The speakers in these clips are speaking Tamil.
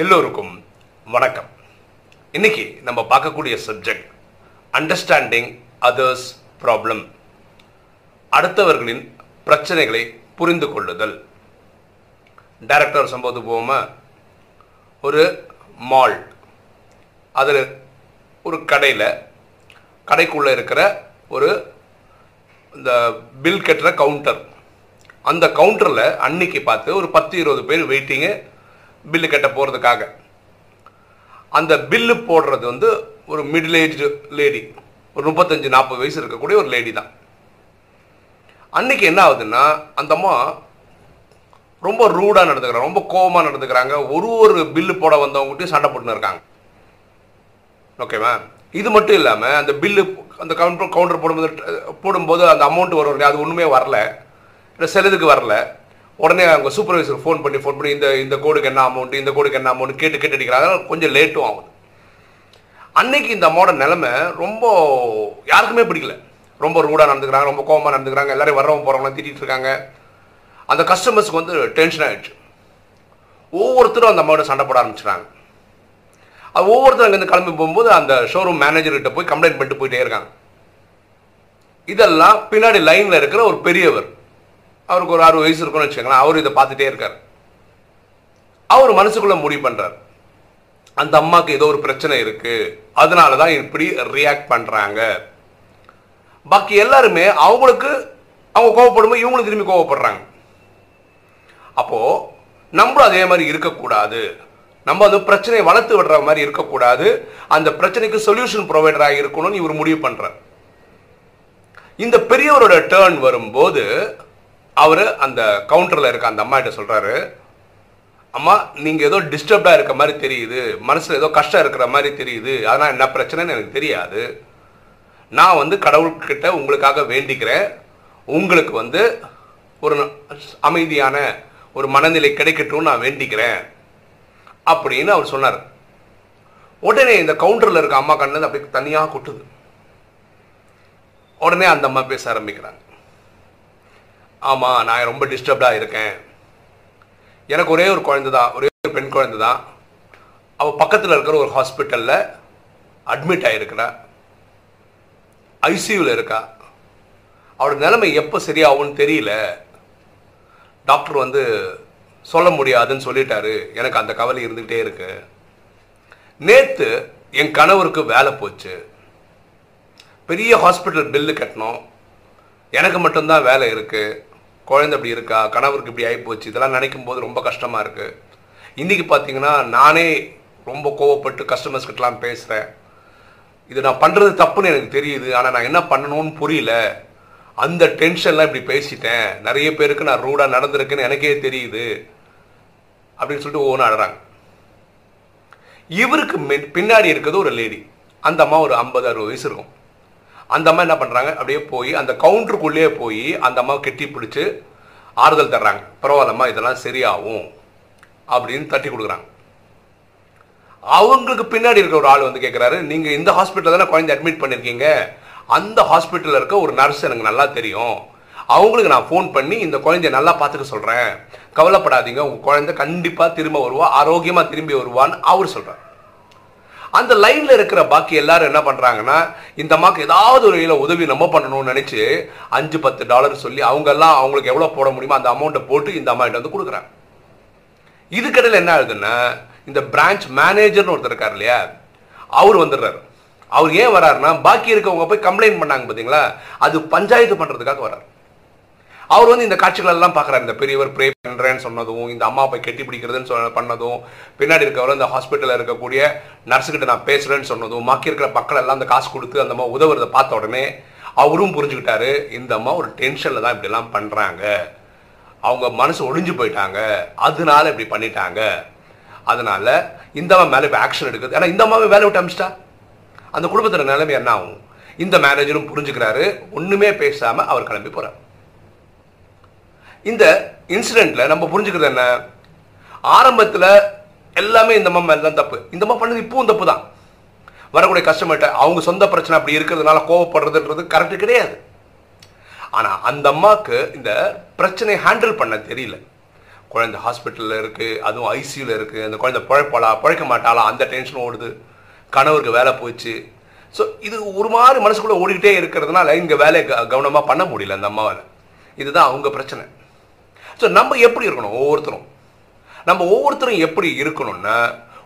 எல்லோருக்கும் வணக்கம். இன்னைக்கு நம்ம பார்க்கக்கூடிய சப்ஜெக்ட் அண்டர்ஸ்டாண்டிங் அதர்ஸ் ப்ராப்ளம் அடுத்தவர்களின் பிரச்சனைகளை புரிந்து கொள்ளுதல். டைரக்டர் சம்பவத்து போவோமா? ஒரு மால் அதில் ஒரு கடையில் கடைக்குள்ளே இருக்கிற ஒரு இந்த பில் கட்டுற கவுண்டர் அந்த கவுண்டரில் அன்னைக்கு பார்த்து ஒரு பத்து இருபது பேர் வெயிட்டிங்கு பில்லு கட்ட போகிறதுக்காக அந்த பில்லு போடுறது வந்து ஒரு மிடில் ஏஜ்டு லேடி ஒரு முப்பத்தஞ்சு நாற்பது வயசு இருக்கக்கூடிய ஒரு லேடி தான். அன்றைக்கி என்ன ஆகுதுன்னா அந்த அம்மா ரொம்ப ரூடாக நடந்துக்கிறாங்க ரொம்ப கோபமாக நடந்துக்கிறாங்க. ஒரு ஒரு பில்லு போட வந்தவங்ககிட்டயும் சண்டை போட்டுன்னு இருக்காங்க. ஓகேவா இது மட்டும் இல்லாமல் அந்த பில்லு அந்த கவுண்டர் கவுண்டர் போடும்போது போடும்போது அந்த அமௌண்ட் வரும் இல்லையா, அது ஒன்றுமே வரல. இல்லை சிலதுக்கு வரல. உடனே அவங்க சூப்பர்வைசர் ஃபோன் பண்ணி ஃபோன் பண்ணி இந்த இந்த கோடுக்கு என்ன அமௌண்ட் இந்த கோடுக்கு என்ன அமௌண்ட் கேட்டு கேட்டு அடிக்கிறாங்க. கொஞ்சம் லேட்டும் ஆகுது. அன்னைக்கு இந்த அம்மாவோட நிலமை ரொம்ப யாருக்குமே பிடிக்கல. ரொம்ப ரூடாக நடந்துக்கிறாங்க ரொம்ப கோவமாக நடந்துக்கிறாங்க. எல்லாரும் வரவங்க போகிறவங்களாம் திட்டிட்டு இருக்காங்க. அந்த கஸ்டமர்ஸ்க்கு வந்து டென்ஷன் ஆகிடுச்சு ஒவ்வொருத்தரும் அந்த அம்மாவோட சண்டை போட ஆரம்பிச்சிட்டாங்க. அது ஒவ்வொருத்தரும் அங்கேருந்து கிளம்பி போகும்போது அந்த ஷோரூம் மேனேஜர்கிட்ட போய் கம்ப்ளைண்ட் பண்ணிட்டு போயிட்டே இருக்காங்க. இதெல்லாம் பின்னாடி லைனில் இருக்கிற ஒரு பெரியவர். அவருக்கு ஒரு அறுபது வயசு இருக்கும்னு வச்சுக்கோங்களேன். அவர் இதை பார்த்துட்டே இருக்கார். அவர் மனசுக்குள்ள முடிவு பண்ணுறார் அந்த அம்மாவுக்கு ஏதோ ஒரு பிரச்சனை இருக்கு. அதனால தான் இப்படி ரியாக்ட் பண்றாங்க. பாக்கி எல்லாருமே அவங்களுக்கு அவங்க கோவப்படும்போது இவங்களும் திரும்பி கோவப்படுறாங்க. அப்போ நம்மளும் அதே மாதிரி இருக்கக்கூடாது. நம்ம அந்த பிரச்சனையை வளர்த்து விடுற மாதிரி இருக்கக்கூடாது. அந்த பிரச்சனைக்கு சொல்யூஷன் ப்ரொவைடராக இருக்கணும்னு இவர் முடிவு பண்றார். இந்த பெரியவரோட டேர்ன் வரும்போது அவர் அந்த கவுண்டரில் இருக்க அந்த அம்மா கிட்ட அம்மா நீங்கள் ஏதோ டிஸ்டர்ப்டாக இருக்க மாதிரி தெரியுது மனசில் ஏதோ கஷ்டம் இருக்கிற மாதிரி தெரியுது அதனால் என்ன பிரச்சனைன்னு எனக்கு தெரியாது. நான் வந்து கடவுள்கிட்ட உங்களுக்காக வேண்டிக்கிறேன். உங்களுக்கு வந்து ஒரு அமைதியான ஒரு மனநிலை கிடைக்கட்டும் நான் வேண்டிக்கிறேன். அப்படின்னு அவர் சொன்னார். உடனே இந்த கவுண்டரில் இருக்க அம்மா கண்ணு அப்படியே தனியாக கொட்டுது. உடனே அந்த அம்மா பேச ஆரம்பிக்கிறாங்க. ஆமாம் நான் ரொம்ப டிஸ்டர்ப்டாக இருக்கேன். எனக்கு ஒரே ஒரு குழந்தை தான் ஒரே ஒரு பெண் குழந்தை தான் அவள் பக்கத்தில் இருக்கிற ஒரு ஹாஸ்பிட்டலில் அட்மிட் ஆகிருக்கிறா ஐசியூவில் இருக்கா. அவளோட நிலைமை எப்போ சரியாகும்னு தெரியல. டாக்டர் வந்து சொல்ல முடியாதுன்னு சொல்லிட்டாரு. எனக்கு அந்த கவலை இருந்துகிட்டே இருக்கு. நேற்று என் கணவருக்கு வேலை போச்சு. பெரிய ஹாஸ்பிட்டல் பில்லு கட்டணும். எனக்கு மட்டும்தான் வேலை இருக்குது குழந்தை இப்படி இருக்கா கணவருக்கு இப்படி ஆகிப்போச்சு இதெல்லாம் நினைக்கும் போது ரொம்ப கஷ்டமாக இருக்குது இன்றைக்கி பார்த்தீங்கன்னா நானே ரொம்ப கோவப்பட்டு கஸ்டமர்ஸ் கிட்டலாம் பேசுகிறேன் இது நான் பண்ணுறது தப்புன்னு எனக்கு தெரியுது ஆனால் நான் என்ன பண்ணணும்னு புரியல. அந்த டென்ஷன்லாம் இப்படி பேசிட்டேன். நிறைய பேருக்கு நான் ரூடாக நடந்திருக்கேன்னு எனக்கே தெரியுது. அப்படின்னு சொல்லிட்டு ஒவ்வொன்று ஆடுறாங்க. இவருக்கு பின்னாடி இருக்கிறது ஒரு லேடி அந்த அம்மா ஒரு ஐம்பது அறுபது வயசு இருக்கும். அந்த அம்மா என்ன பண்ணுறாங்க அப்படியே போய் அந்த கவுண்டருக்குள்ளேயே போய் அந்த அம்மா கெட்டி பிடிச்சி ஆறுதல் தர்றாங்க. பரவாயில்லம்மா இதெல்லாம் சரியாகும் அப்படின்னு தட்டி கொடுக்குறாங்க. அவங்களுக்கு பின்னாடி இருக்க ஒரு ஆள் வந்து கேட்குறாரு நீங்கள் இந்த ஹாஸ்பிட்டலில் தானே குழந்தை அட்மிட் பண்ணியிருக்கீங்க அந்த ஹாஸ்பிட்டலில் இருக்க ஒரு நர்ஸ் எனக்கு நல்லா தெரியும். அவங்களுக்கு நான் ஃபோன் பண்ணி இந்த குழந்தைய நல்லா பார்த்துக்க சொல்கிறேன் கவலைப்படாதீங்க உங்கள் குழந்தை கண்டிப்பாக திரும்ப வருவா ஆரோக்கியமாக திரும்பி வருவான்னு அவர் சொல்கிறார் அந்த லைன்ல இருக்கிற பாக்கி எல்லாரும் என்ன பண்றாங்கன்னா இந்த அம்மாக்கு ஏதாவது ஒரு உதவி நம்ம பண்ணணும்னு நினைச்சு அஞ்சு பத்து டாலர் சொல்லி அவங்க எல்லாம் அவங்களுக்கு எவ்வளவு போட முடியுமோ அந்த அமௌண்ட்டை போட்டு இந்த அம்மா கிட்ட வந்து கொடுக்குறாங்க. இதுக்கடையில் என்ன ஆகுதுன்னா இந்த பிரான்ச் மேனேஜர்னு ஒருத்தர் இருக்கார் இல்லையா? அவர் வந்துடுறாரு. அவர் ஏன் வராருன்னா பாக்கி இருக்கவங்க போய் கம்ப்ளைண்ட் பண்ணாங்க பார்த்தீங்களா அது பஞ்சாயத்து பண்ணுறதுக்காக வராரு. அவர் வந்து இந்த காட்சிகள் எல்லாம் பார்க்குறாரு. இந்த பெரியவர் ப்ரே பண்ணுறேன்னு சொன்னதும் இந்த அம்மா போய் கெட்டி பிடிக்கிறதுன்னு சொன்ன பண்ணதும் பின்னாடி இருக்கவர் இந்த ஹாஸ்பிட்டலில் இருக்கக்கூடிய நர்ஸுக்கிட்ட நான் பேசுகிறேன்னு சொன்னதும் மக்கி இருக்கிற மக்கள் எல்லாம் அந்த காசு கொடுத்து அந்த அம்மா உதவுறதை பார்த்த உடனே அவரும் புரிஞ்சுக்கிட்டாரு இந்த அம்மா ஒரு டென்ஷனில் தான் இப்படிலாம் பண்ணுறாங்க அவங்க மனசு ஒழிஞ்சு போயிட்டாங்க. அதனால இப்படி பண்ணிட்டாங்க. அதனால இந்த அம்மா மேலே இப்போ ஆக்ஷன் எடுக்குது. ஏன்னா இந்த அம்மாவை வேலை விட்டு அமிச்சிட்டா? அந்த குடும்பத்தோட நிலைமை என்ன ஆகும்? இந்த மேனேஜரும் புரிஞ்சுக்கிறாரு. ஒன்றுமே பேசாமல் அவர் கிளம்பி போகிறார் இந்த இன்சிடென்ட்ல நம்ம புரிஞ்சுக்கிறது என்ன? ஆரம்பத்தில் எல்லாமே இந்த அம்மா எல்லாம் தான் தப்பு. இந்த அம்மா பண்ணது இப்பவும் தப்பு தான் வரக்கூடிய கஸ்டமர்கிட்ட அவங்க சொந்த பிரச்சனை அப்படி இருக்கிறதுனால கோவப்படுறதுன்றது கரெக்டு கிடையாது. ஆனால் அந்த அம்மாவுக்கு இந்த பிரச்சனையை ஹேண்டில் பண்ண தெரியல. குழந்தை ஹாஸ்பிட்டலில் இருக்குது அதுவும் ஐசியூவில் இருக்குது அந்த குழந்தை பிழைப்பாளா பிழைக்க மாட்டாளா? அந்த டென்ஷன் ஓடுது. கணவருக்கு வேலை போச்சு. ஸோ இது ஒரு மாதிரி மனசுக்குள்ளே ஓடிக்கிட்டே இருக்கிறதுனால இங்கே வேலையை க கவனமாக பண்ண முடியல அந்த அம்மாவால். இதுதான் அவங்க பிரச்சனை. ஸோ நம்ம எப்படி இருக்கணும்? ஒவ்வொருத்தரும். நம்ம ஒவ்வொருத்தரும் எப்படி இருக்கணும்னா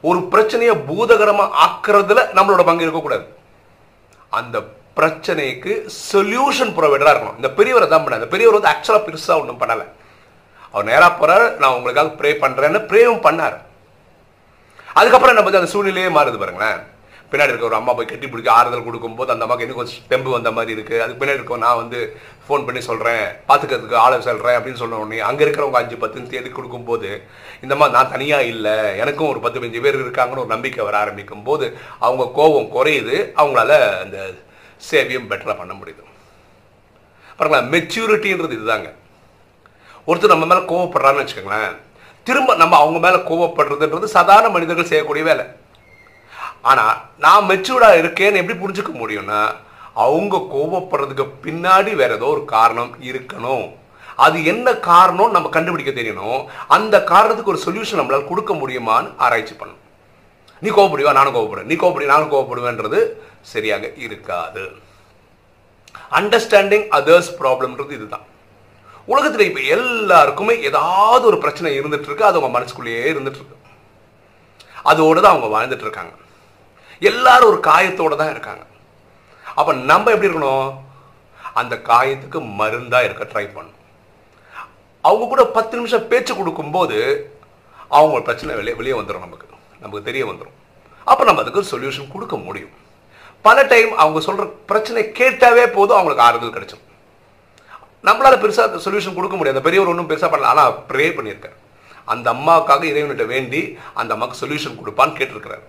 ஒரு பிரச்சனையை பூதகரமாக ஆக்குறதுல நம்மளோட பங்கு இருக்கக்கூடாது. அந்த பிரச்சனைக்கு சொல்யூஷன் ப்ரொவைடராக இருக்கணும். இந்த பெரியவரை தான் பண்ண இந்த பெரியவர் வந்து ஆக்சுவலாக பெருசாக ஒன்றும் பண்ணலை. அவர் நேராக போகிறார் நான் உங்களுக்காக ப்ரே பண்ணுறேன்னு ப்ரேவும் பண்ணார். அதுக்கப்புறம் என்ன பற்றி அந்த சூழ்நிலையே மாறுது பாருங்களேன். பின்னாடி இருக்க ஒரு அம்மா போய் கட்டி பிடிக்க ஆறுதல் கொடுக்கும்போது அந்த அம்மாவுக்கு இன்னும் கொஞ்சம் தெம்பு வந்த மாதிரி இருக்குது அதுக்கு பின்னாடி இருக்க நான் வந்து ஃபோன் பண்ணி சொல்கிறேன் பார்த்துக்கிறதுக்கு ஆளை சொல்கிறேன் அப்படின்னு சொன்ன உடனே அங்கே இருக்கிறவங்க அஞ்சு பத்துன்னு தேடி கொடுக்கும்போது இந்த மாதிரி நான் தனியாக இல்லை எனக்கும் ஒரு பத்து பஞ்சு பேர் இருக்காங்கன்னு ஒரு நம்பிக்கை வர ஆரம்பிக்கும் போது அவங்க கோபம் குறையுது. அவங்களால அந்த சேவையும் பெட்டராக பண்ண முடியுது. பாருங்களா மெச்சூரிட்டின்றது இதுதாங்க. ஒருத்தர் நம்ம மேலே கோவப்படுறான்னு வச்சுக்கோங்களேன் திரும்ப நம்ம அவங்க மேலே கோவப்படுறதுன்றது சாதாரண மனிதர்கள் செய்யக்கூடிய வேலை. ஆனால் நான் மெச்சூர்டாக இருக்கேன்னு எப்படி புரிஞ்சுக்க முடியும்னா அவங்க கோபப்படுறதுக்கு பின்னாடி வேற ஏதோ ஒரு காரணம் இருக்கணும். அது என்ன காரணம் நம்ம கண்டுபிடிக்க தெரியணும். அந்த காரணத்துக்கு ஒரு சொல்யூஷன் நம்மளால் கொடுக்க முடியுமான்னு ஆராய்ச்சி பண்ணணும். நீ கோவப்படுவா நானும் கோவப்படுவேன். நீ கோவப்படி நானும் கோவப்படுவேன்றது சரியாக இருக்காது. அண்டர்ஸ்டாண்டிங் அதர்ஸ் ப்ராப்ளம்ன்றது இதுதான். உலகத்தில் இப்போ எல்லாருக்குமே ஏதாவது ஒரு பிரச்சனை இருந்துட்டு இருக்கு. அது அவங்க மனசுக்குள்ளேயே இருந்துட்டு இருக்கு. அதோடு தான் அவங்க வாழ்ந்துட்டு இருக்காங்க. எல்லாரும் ஒரு காயத்தோட தான் இருக்காங்க. அப்போ நம்ம எப்படி இருக்கணும்? அந்த காயத்துக்கு மருந்தாக இருக்க ட்ரை பண்ணணும். அவங்க கூட பத்து நிமிஷம் பேச்சு கொடுக்கும்போது அவங்க பிரச்சனை வெளியே வெளியே வந்துடும் நமக்கு. நமக்கு தெரிய வந்துடும் அப்போ நம்ம அதுக்கு ஒரு சொல்யூஷன் கொடுக்க முடியும். பல டைம் அவங்க சொல்கிற பிரச்சனை கேட்டாவே போதும் அவங்களுக்கு ஆறுதல் கிடைச்சிடும் நம்மளால் பெருசாக சொல்யூஷன் கொடுக்க முடியாது. அந்த பெரியவர் ஒன்றும் பெருசாக பண்ணல. ஆனால் ப்ரே பண்ணியிருக்காரு. அந்த அம்மாவுக்காக இறைவன்கிட்ட வேண்டி அந்த அம்மாவுக்கு சொல்யூஷன் கொடுப்பான்னு கேட்டிருக்கிறாரு.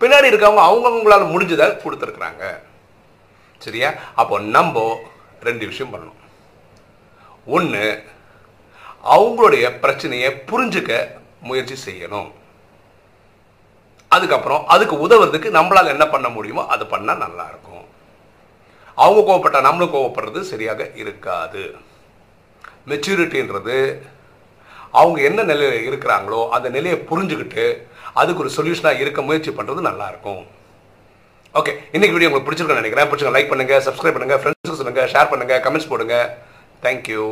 பின்னாடி இருக்கவங்க அவங்கவுங்களால முடிஞ்சதை கொடுத்துருக்குறாங்க. சரியா? அப்போ நம்ம ரெண்டு விஷயம் பண்ணணும். ஒன்று அவங்களுடைய பிரச்சனையை புரிஞ்சுக்க முயற்சி செய்யணும். அதுக்கப்புறம் அதுக்கு உதவுறதுக்கு நம்மளால் என்ன பண்ண முடியுமோ அது பண்ணால் நல்லா இருக்கும் அவங்க கோவப்பட்டா நம்மளும் கோவப்படுறது சரியாக இருக்காது. மெச்சூரிட்டின்றது அவங்க என்ன நிலையில் இருக்கிறாங்களோ அந்த நிலையை புரிஞ்சுக்கிட்டு அதுக்கு ஒரு சொல்யூஷனாக இருக்க முயற்சி பண்ணுறது நல்லாயிருக்கும். ஓகே இன்னைக்கு வீடியோ உங்களுக்கு பிடிச்சிருக்கேன் நினைக்கிறேன். பிடிச்சிருக்க லைக் பண்ணுங்கள் சப்ஸ்கிரைப் பண்ணுங்க ஃப்ரெண்ட்ஸுக்கு சொல்லுங்க ஷேர் பண்ணுங்கள் கமெண்ட்ஸ் போடுங்க. தேங்க்யூ